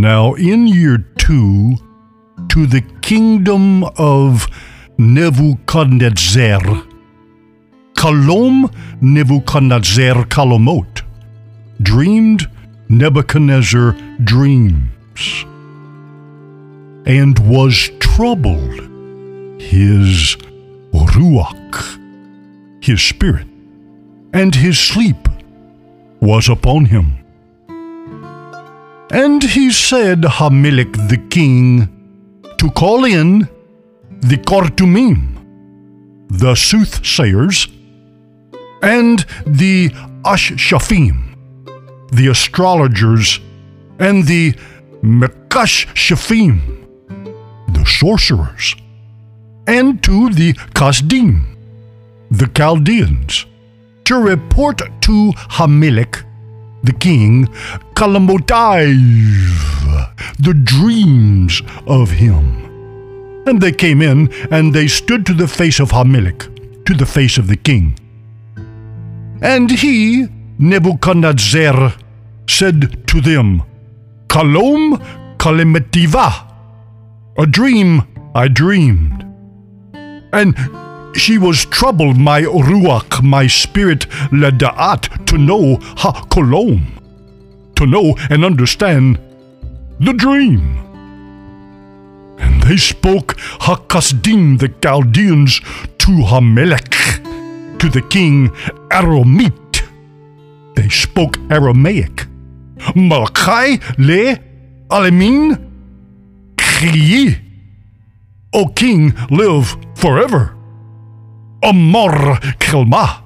Now in year two, to the kingdom of Nebuchadnezzar, Kalom Nebuchadnezzar Kalomot, dreamed Nebuchadnezzar dreams, and was troubled, his Ruach, his spirit, and his sleep was upon him. And he said, Hamelech the king, to call in the Kortumim, the soothsayers, and the Ashshafim, the astrologers, and the Mekashshafim, the sorcerers, and to the Kasdim, the Chaldeans, to report to Hamelech, the king, Kalamotaiv, the dreams of him. And they came in, and they stood to the face of Hamelech, to the face of the king. And he, Nebuchadnezzar, said to them, Kalom Kalemetiva, a dream I dreamed. And she was troubled, my ruach, my spirit, leda'at, to know ha kolom, to know and understand the dream. And they spoke Hakasdim, the Chaldeans, to Hamelech, to the king Aramite. They spoke Aramaic. Malachi le Alemin Kriyi. O king, live forever. Amor Kelma.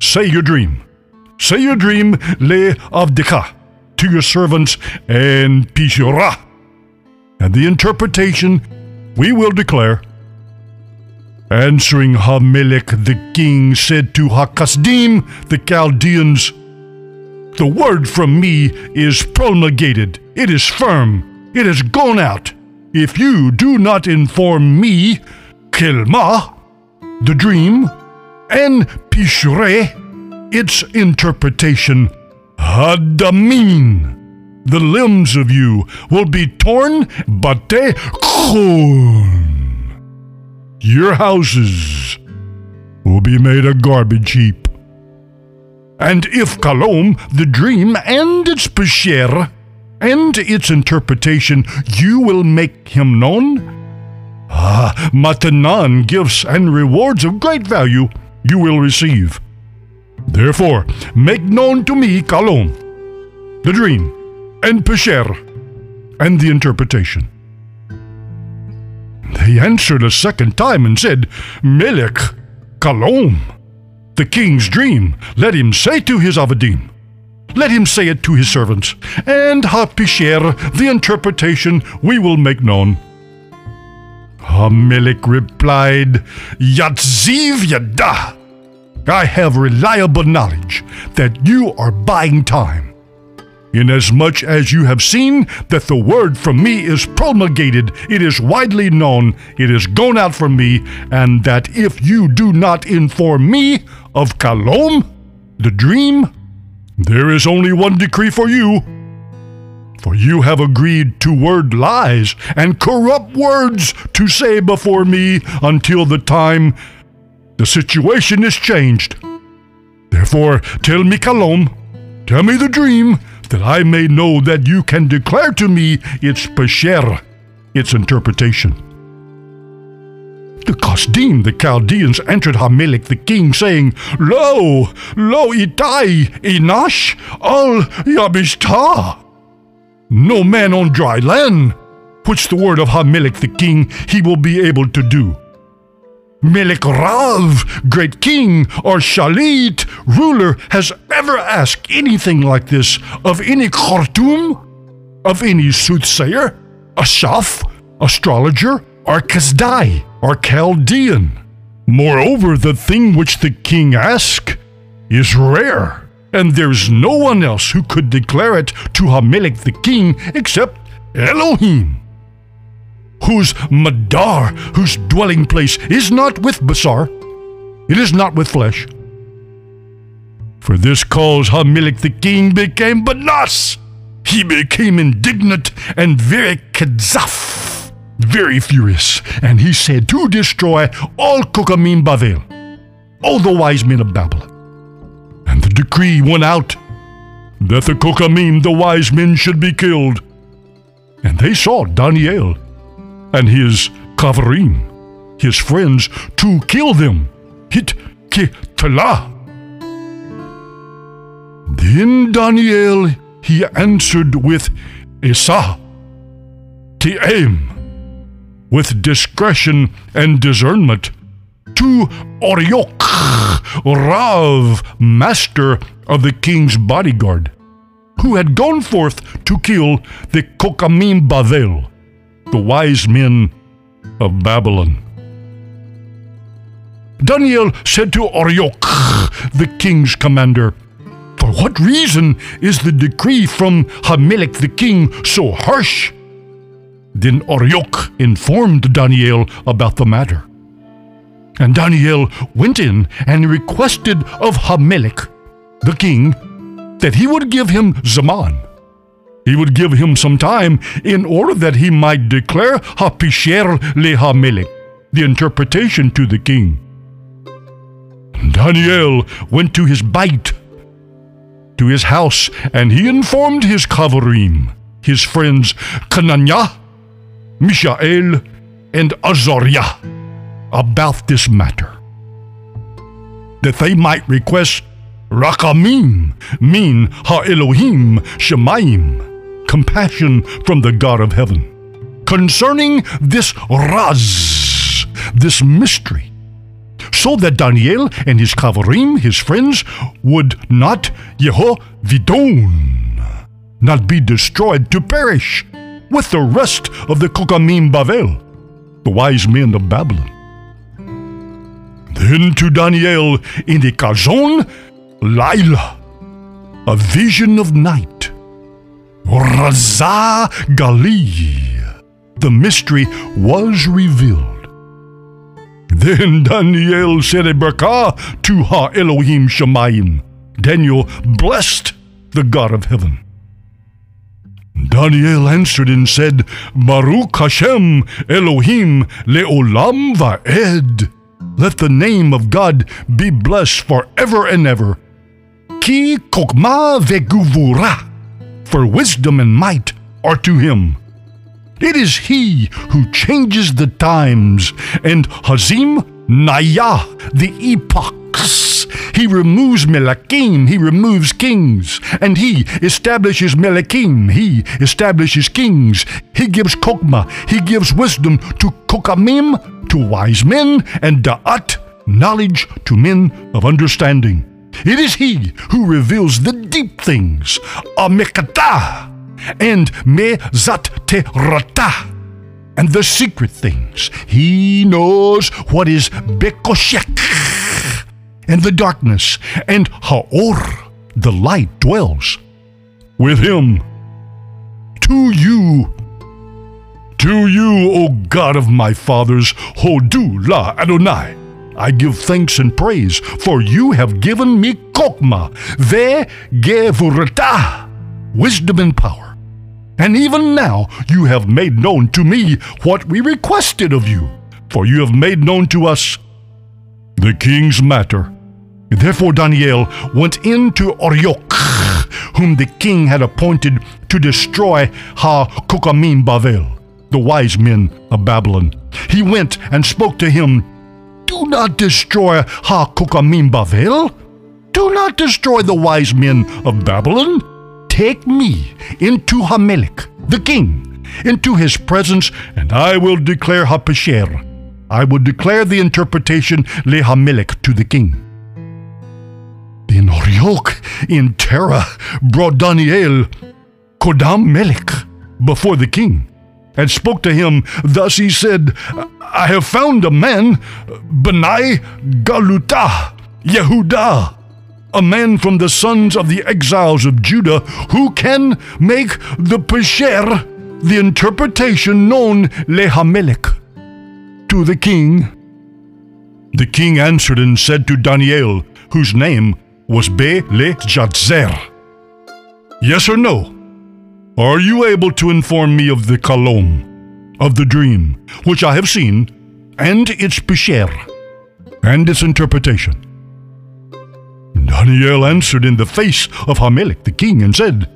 Say your dream. Say your dream, Le Avdika, to your servants, and Pishura. And the interpretation we will declare. Answering Hamelech the king said to Hakasdim the Chaldeans, The word from me is promulgated, it is firm, it has gone out. If you do not inform me, Kelma, the dream, and Pishure, its interpretation, Hadamin, the limbs of you will be torn, bate khun. Your houses will be made a garbage heap. And if Kalom, the dream and its Pesher, and its interpretation, you will make him known? Ah, Matanan, gifts and rewards of great value you will receive. Therefore, make known to me Kalom, the dream, and Pesher, and the interpretation. They answered a second time and said, Melech, Kalom, the king's dream, let him say to his Avadim. Let him say it to his servants, and Hapisher, the interpretation we will make known. Hamelech replied, Yatziv Yada. I have reliable knowledge that you are buying time. Inasmuch as you have seen that the word from me is promulgated, it is widely known, it is gone out from me, and that if you do not inform me of Kalom, the dream, there is only one decree for you. For you have agreed to word lies and corrupt words to say before me until the time the situation is changed. Therefore, tell me Kalom, tell me the dream, that I may know that you can declare to me its pesher, its interpretation. The Kasdim, the Chaldeans, entered Hamelech the king, saying, Lo, lo itai, inash, al yabishta. No man on dry land, which the word of Hamelech the king he will be able to do. Melech Rav, great king, or Shalit, ruler, has ever asked anything like this of any Khartoum, of any soothsayer, Ashaf, astrologer, or Kazdai, or Chaldean. Moreover, the thing which the king asked is rare, and there's no one else who could declare it to Hamelech the king except Elohim whose madar, whose dwelling place is not with Basar, it is not with flesh. For this cause Hamelech the king became Banas, he became indignant and very kadzaf, very furious, and he said to destroy all Kokamim Bavel, all the wise men of Babylon. And the decree went out that the Kokamim, the wise men, should be killed. And they saw Daniel and his Kavarim, his friends, to kill them. Hit Kitala. Then Daniel he answered with to aim, with discretion and discernment, to Arioch, Rav, master of the king's bodyguard, who had gone forth to kill the Kokamim Bavel, the wise men of Babylon. Daniel said to Arioch, the king's commander, For what reason is the decree from Hamelech the king so harsh? Then Arioch informed Daniel about the matter. And Daniel went in and requested of Hamelech, the king, that he would give him Zaman. He would give him some time in order that he might declare Hapisher le Hamelech, the interpretation to the king. Daniel went to his bite, to his house, and he informed his Kavarim, his friends Kananya, Mishael, and Azariah about this matter, that they might request Rakamim, mean Ha Elohim Shemaim, compassion from the God of heaven, concerning this Raz, this mystery, so that Daniel and his Kavarim, his friends, would not Yehovidon, not be destroyed to perish with the rest of the Kokamim Bavel, the wise men of Babylon. Then to Daniel in the Kazon, Lila, a vision of night. Raza Gali, the mystery was revealed. Then Daniel said a barakah to Ha Elohim Shemayim. Daniel blessed the God of heaven. Daniel answered and said, Baruch Hashem Elohim leolam va'ed. Let the name of God be blessed forever and ever. Ki kokma veguvura, for wisdom and might are to him. It is he who changes the times, and Hazim Naya, the epochs. He removes Melakim, he removes kings, and he establishes Melakim, he establishes kings. He gives Kokma, he gives wisdom to Kokamim, to wise men, and Da'at, knowledge to men of understanding. It is he who reveals the deep things, Amikata, and Mezat Terata, and the secret things. He knows what is Bekoshek, and the darkness, and Haor, the light dwells. With him, to you, to you, O God of my fathers, Hodu La Adonai, I give thanks and praise, for you have given me Kokma, Ve Gevurata, wisdom and power. And even now you have made known to me what we requested of you, for you have made known to us the king's matter. Therefore Daniel went in to Arioch, whom the king had appointed to destroy Ha Kokamim Bavel, the wise men of Babylon. He went and spoke to him, Do not destroy Ha Kokamim Bavel. Do not destroy the wise men of Babylon. Take me into Hamelech, the king, into his presence, and I will declare Hapesher. I will declare the interpretation Lehamelech to the king. Then Arioch in terror brought Daniel Kodam Melech before the king and spoke to him. Thus he said, I have found a man, Benai Galuta, Yehuda, a man from the sons of the exiles of Judah, who can make the Pesher, the interpretation known Lehamelech, to the king. The king answered and said to Daniel, whose name was Be Le Yes or no? Are you able to inform me of the kalom, of the dream, which I have seen, and its pesher, and its interpretation? Daniel answered in the face of Hamelech the king and said,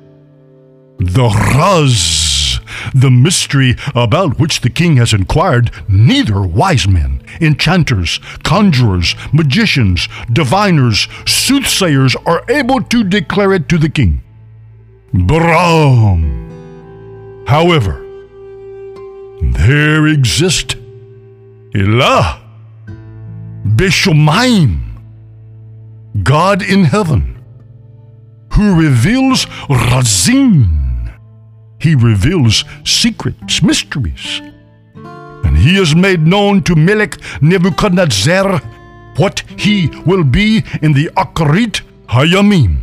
The Raz, the mystery about which the king has inquired, neither wise men, enchanters, conjurers, magicians, diviners, soothsayers are able to declare it to the king. Brahm. However, there exist Elah, Beshomaim, God in heaven, who reveals Razin. He reveals secrets, mysteries. And he has made known to Melech Nebuchadnezzar what he will be in the Akarit Hayamim.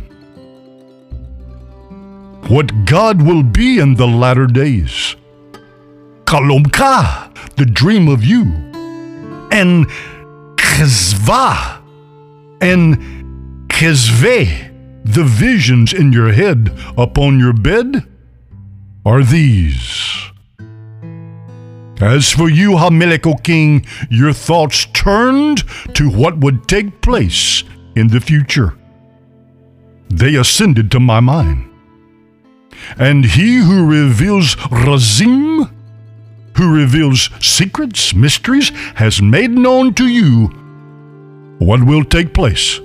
What God will be in the latter days. Kalomka, the dream of you. And Chezva, and Kezve, the visions in your head upon your bed, are these. As for you, Hamelech, king, your thoughts turned to what would take place in the future. They ascended to my mind. And he who reveals Razim, who reveals secrets, mysteries, has made known to you what will take place.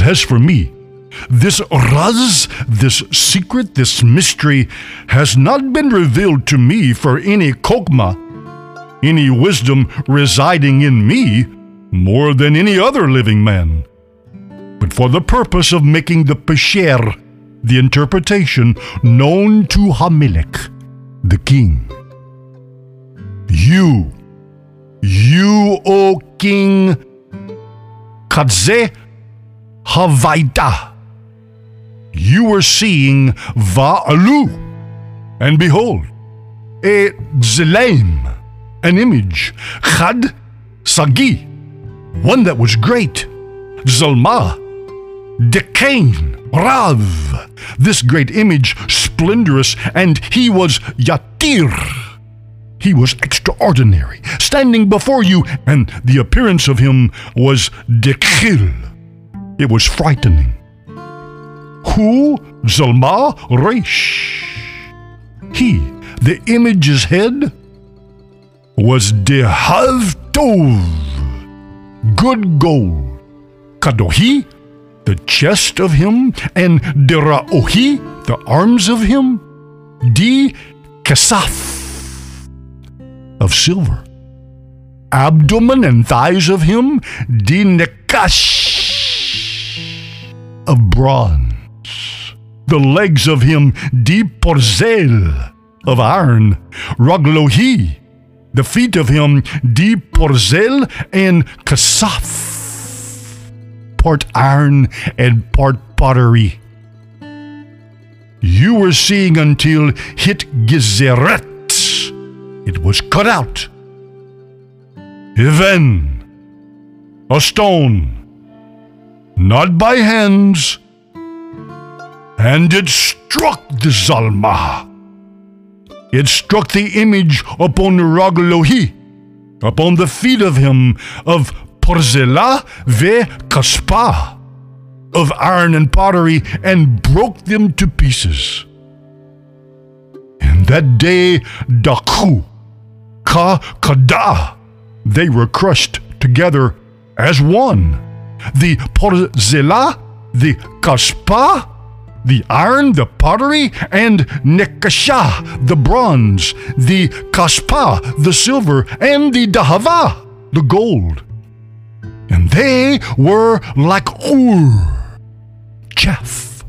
But as for me, this Raz, this secret, this mystery, has not been revealed to me for any kokma, any wisdom residing in me more than any other living man, but for the purpose of making the pesher, the interpretation, known to Hamelech, the king. You, you, O king, Kadze Havaita. You were seeing Va'alu, and behold, a Zelaim, an image, Chad Sagi, one that was great, Zalma, Dekain, Rav, this great image, splendorous, and he was Yatir. He was extraordinary, standing before you, and the appearance of him was Dekhil. It was frightening. Who? Zalma Resh. He, the image's head, was Dehav Tov, good gold. Kadohi, the chest of him, and Deraohi, the arms of him, Di Kesaf, of silver. Abdomen and thighs of him, Di Nekash, of bronze. The legs of him, de Porzel, of iron. Raglohi, the feet of him, de Porzel and Kasaf part iron and part pottery. You were seeing until hit Gezeret. It was cut out. Even a stone, not by hands, and it struck the Zalma. It struck the image upon Raglohi, upon the feet of him, of Porzela ve Kaspa, of iron and pottery, and broke them to pieces. And that day, Daku, Ka Kada, they were crushed together as one. The Porzela, the Kaspa, the iron, the pottery, and Nekasha, the bronze, the Kaspa, the silver, and the Dahava, the gold. And they were like Ur, chaff.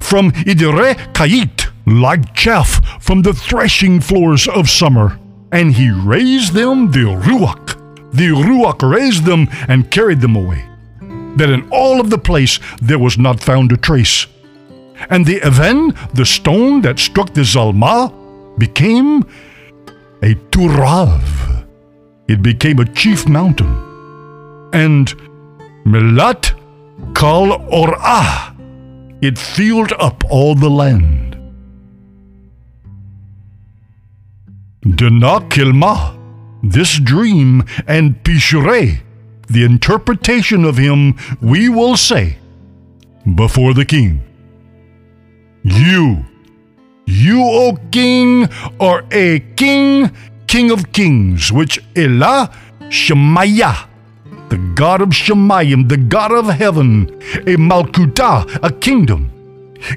From Idire Kait, like chaff from the threshing floors of summer. And he raised them, the Ruach. The Ruach raised them and carried them away, that in all of the place there was not found a trace. And the Even, the stone that struck the Zalma, became a Turav. It became a chief mountain. And Melat Kal Orah, it filled up all the land. Dana Kilmah, this dream, and Pishure, the interpretation of him, we will say before the king. You, you, O king, are a king, king of kings, which Elah Shemaiah, the God of Shemayim, the God of heaven, a Malkuta, a kingdom,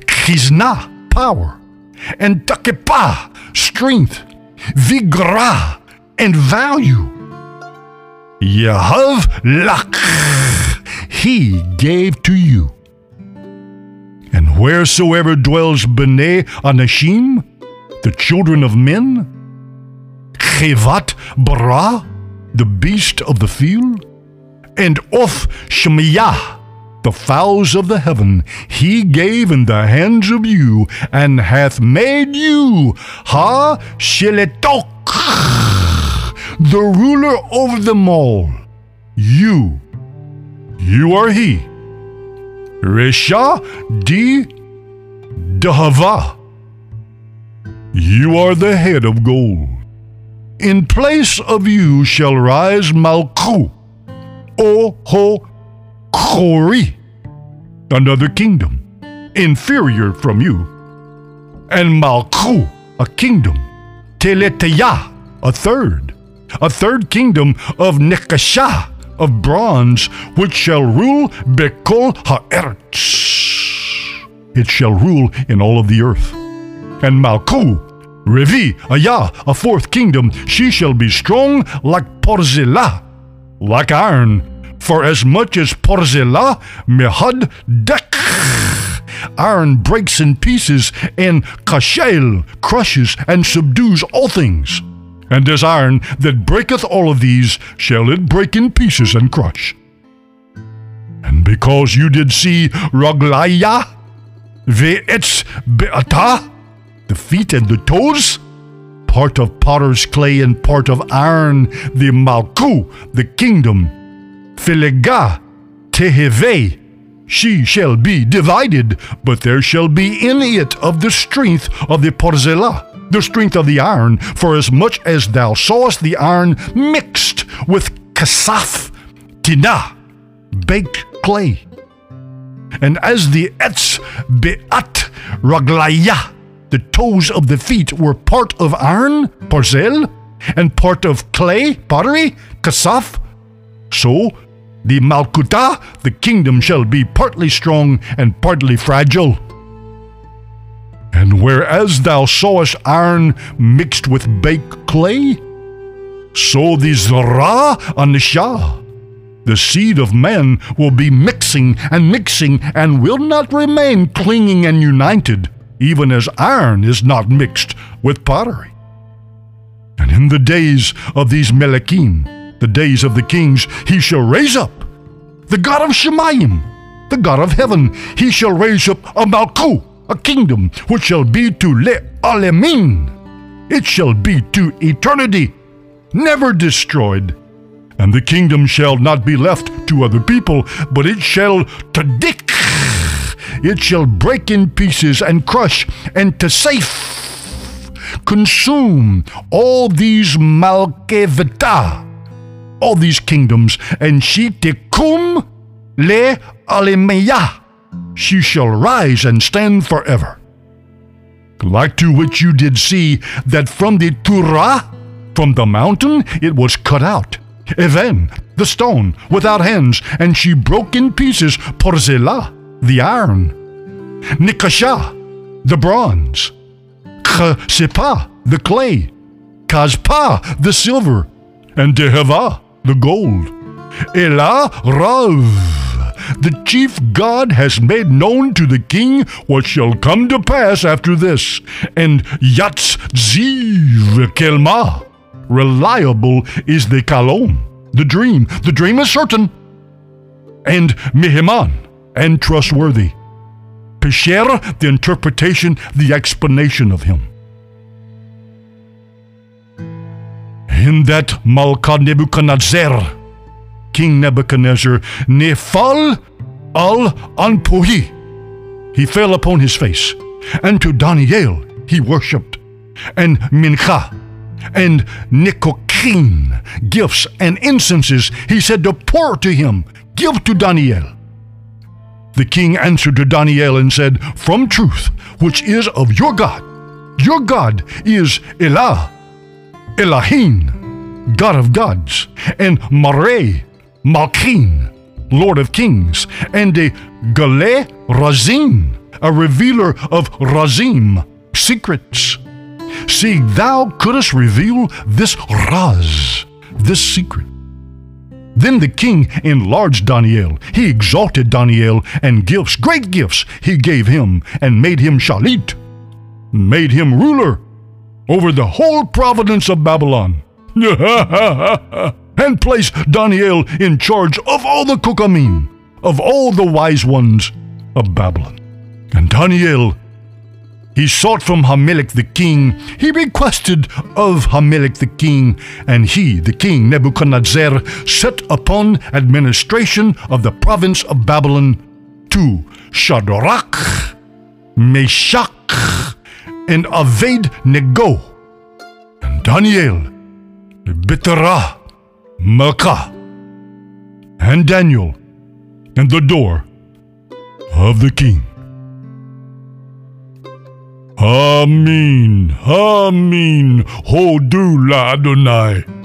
Chizna, power, and Takepa, strength, Vigra, and value. Yehav Lach, he gave to you. And wheresoever dwells B'nai Anashim, the children of men, Chevat Bara, the beast of the field, and Oth Shemiyah, the fowls of the heaven, he gave in the hands of you, and hath made you Ha Sheletok, the ruler over them all. You, you are he. Resha di Dahava. You are the head of gold. In place of you shall rise Malku, Oho Chori, another kingdom, inferior from you, and Malku, a kingdom, Teleteya, a third, a third kingdom of Nekashah, of bronze, which shall rule Bekol Ha'eretz. It shall rule in all of the earth. And Malku, Revi, Ayah, a fourth kingdom, she shall be strong like Porzelah, like iron, for as much as Porzelah, Mehad Dek. Iron breaks in pieces, and Kashel crushes and subdues all things. And as iron that breaketh all of these, shall it break in pieces and crush. And because you did see Raglaya, Ve'etz Be'ata, the feet and the toes, part of potter's clay and part of iron, the Malku, the kingdom, Philega, Teheve, she shall be divided, but there shall be in it of the strength of the Porzelah the strength of the iron, for as much as thou sawest the iron mixed with kasaf, tina, baked clay. And as the etz be'at raglaya, the toes of the feet were part of iron, porzel, and part of clay, pottery, kasaf, so the malkuta, the kingdom shall be partly strong and partly fragile. And whereas thou sawest iron mixed with baked clay, so the Zara Anishah, the seed of man, will be mixing and mixing and will not remain clinging and united, even as iron is not mixed with pottery. And in the days of these Melekim, the days of the kings, he shall raise up the God of Shemayim, the God of heaven. He shall raise up a Malku, a kingdom which shall be to Le Alemin. It shall be to eternity, never destroyed. And the kingdom shall not be left to other people, but it shall to dick. It shall break in pieces and crush and to safe consume all these malkevita, all these kingdoms, and she tekum le alemeyah she shall rise and stand forever. Like to which you did see that from the Turah, from the mountain, it was cut out. Even, the stone, without hands, and she broke in pieces Porzelah, the iron, Nikashah, the bronze, Chesipah, the clay, Kazpah, the silver, and Tehevah, the gold. Elah Rav the chief God has made known to the king what shall come to pass after this. And Yatz Ziv Kelma, reliable is the Kalom, the dream. The dream is certain. And Meheman, and trustworthy. Pesher, the interpretation, the explanation of him. In that Malka Nebuchadnezzar, King Nebuchadnezzar, Nefal al Anpuhi. He fell upon his face, and to Daniel he worshipped, and Mincha, and Nicocrene, gifts and incenses, he said to pour to him, Give to Daniel. The king answered to Daniel and said, From truth, which is of your God. Your God is Elah, Elohim, God of gods, and Mare, Malkin, Lord of kings, and a Gale Razim, a revealer of Razim, secrets. See, thou couldst reveal this Raz, this secret. Then the king enlarged Daniel. He exalted Daniel, and gifts, great gifts, he gave him, and made him Shalit, made him ruler over the whole province of Babylon. and place Daniel in charge of all the Kukamim, of all the wise ones of Babylon. And Daniel he sought from Hamelech the king. He requested of Hamelech the king, and he, the king Nebuchadnezzar, set upon administration of the province of Babylon to Shadrach, Meshach, and Aved Nego, and Daniel, Bitterah, Melchah, and Daniel, and the door of the king. Amin, Amin, Hodu la Adonai.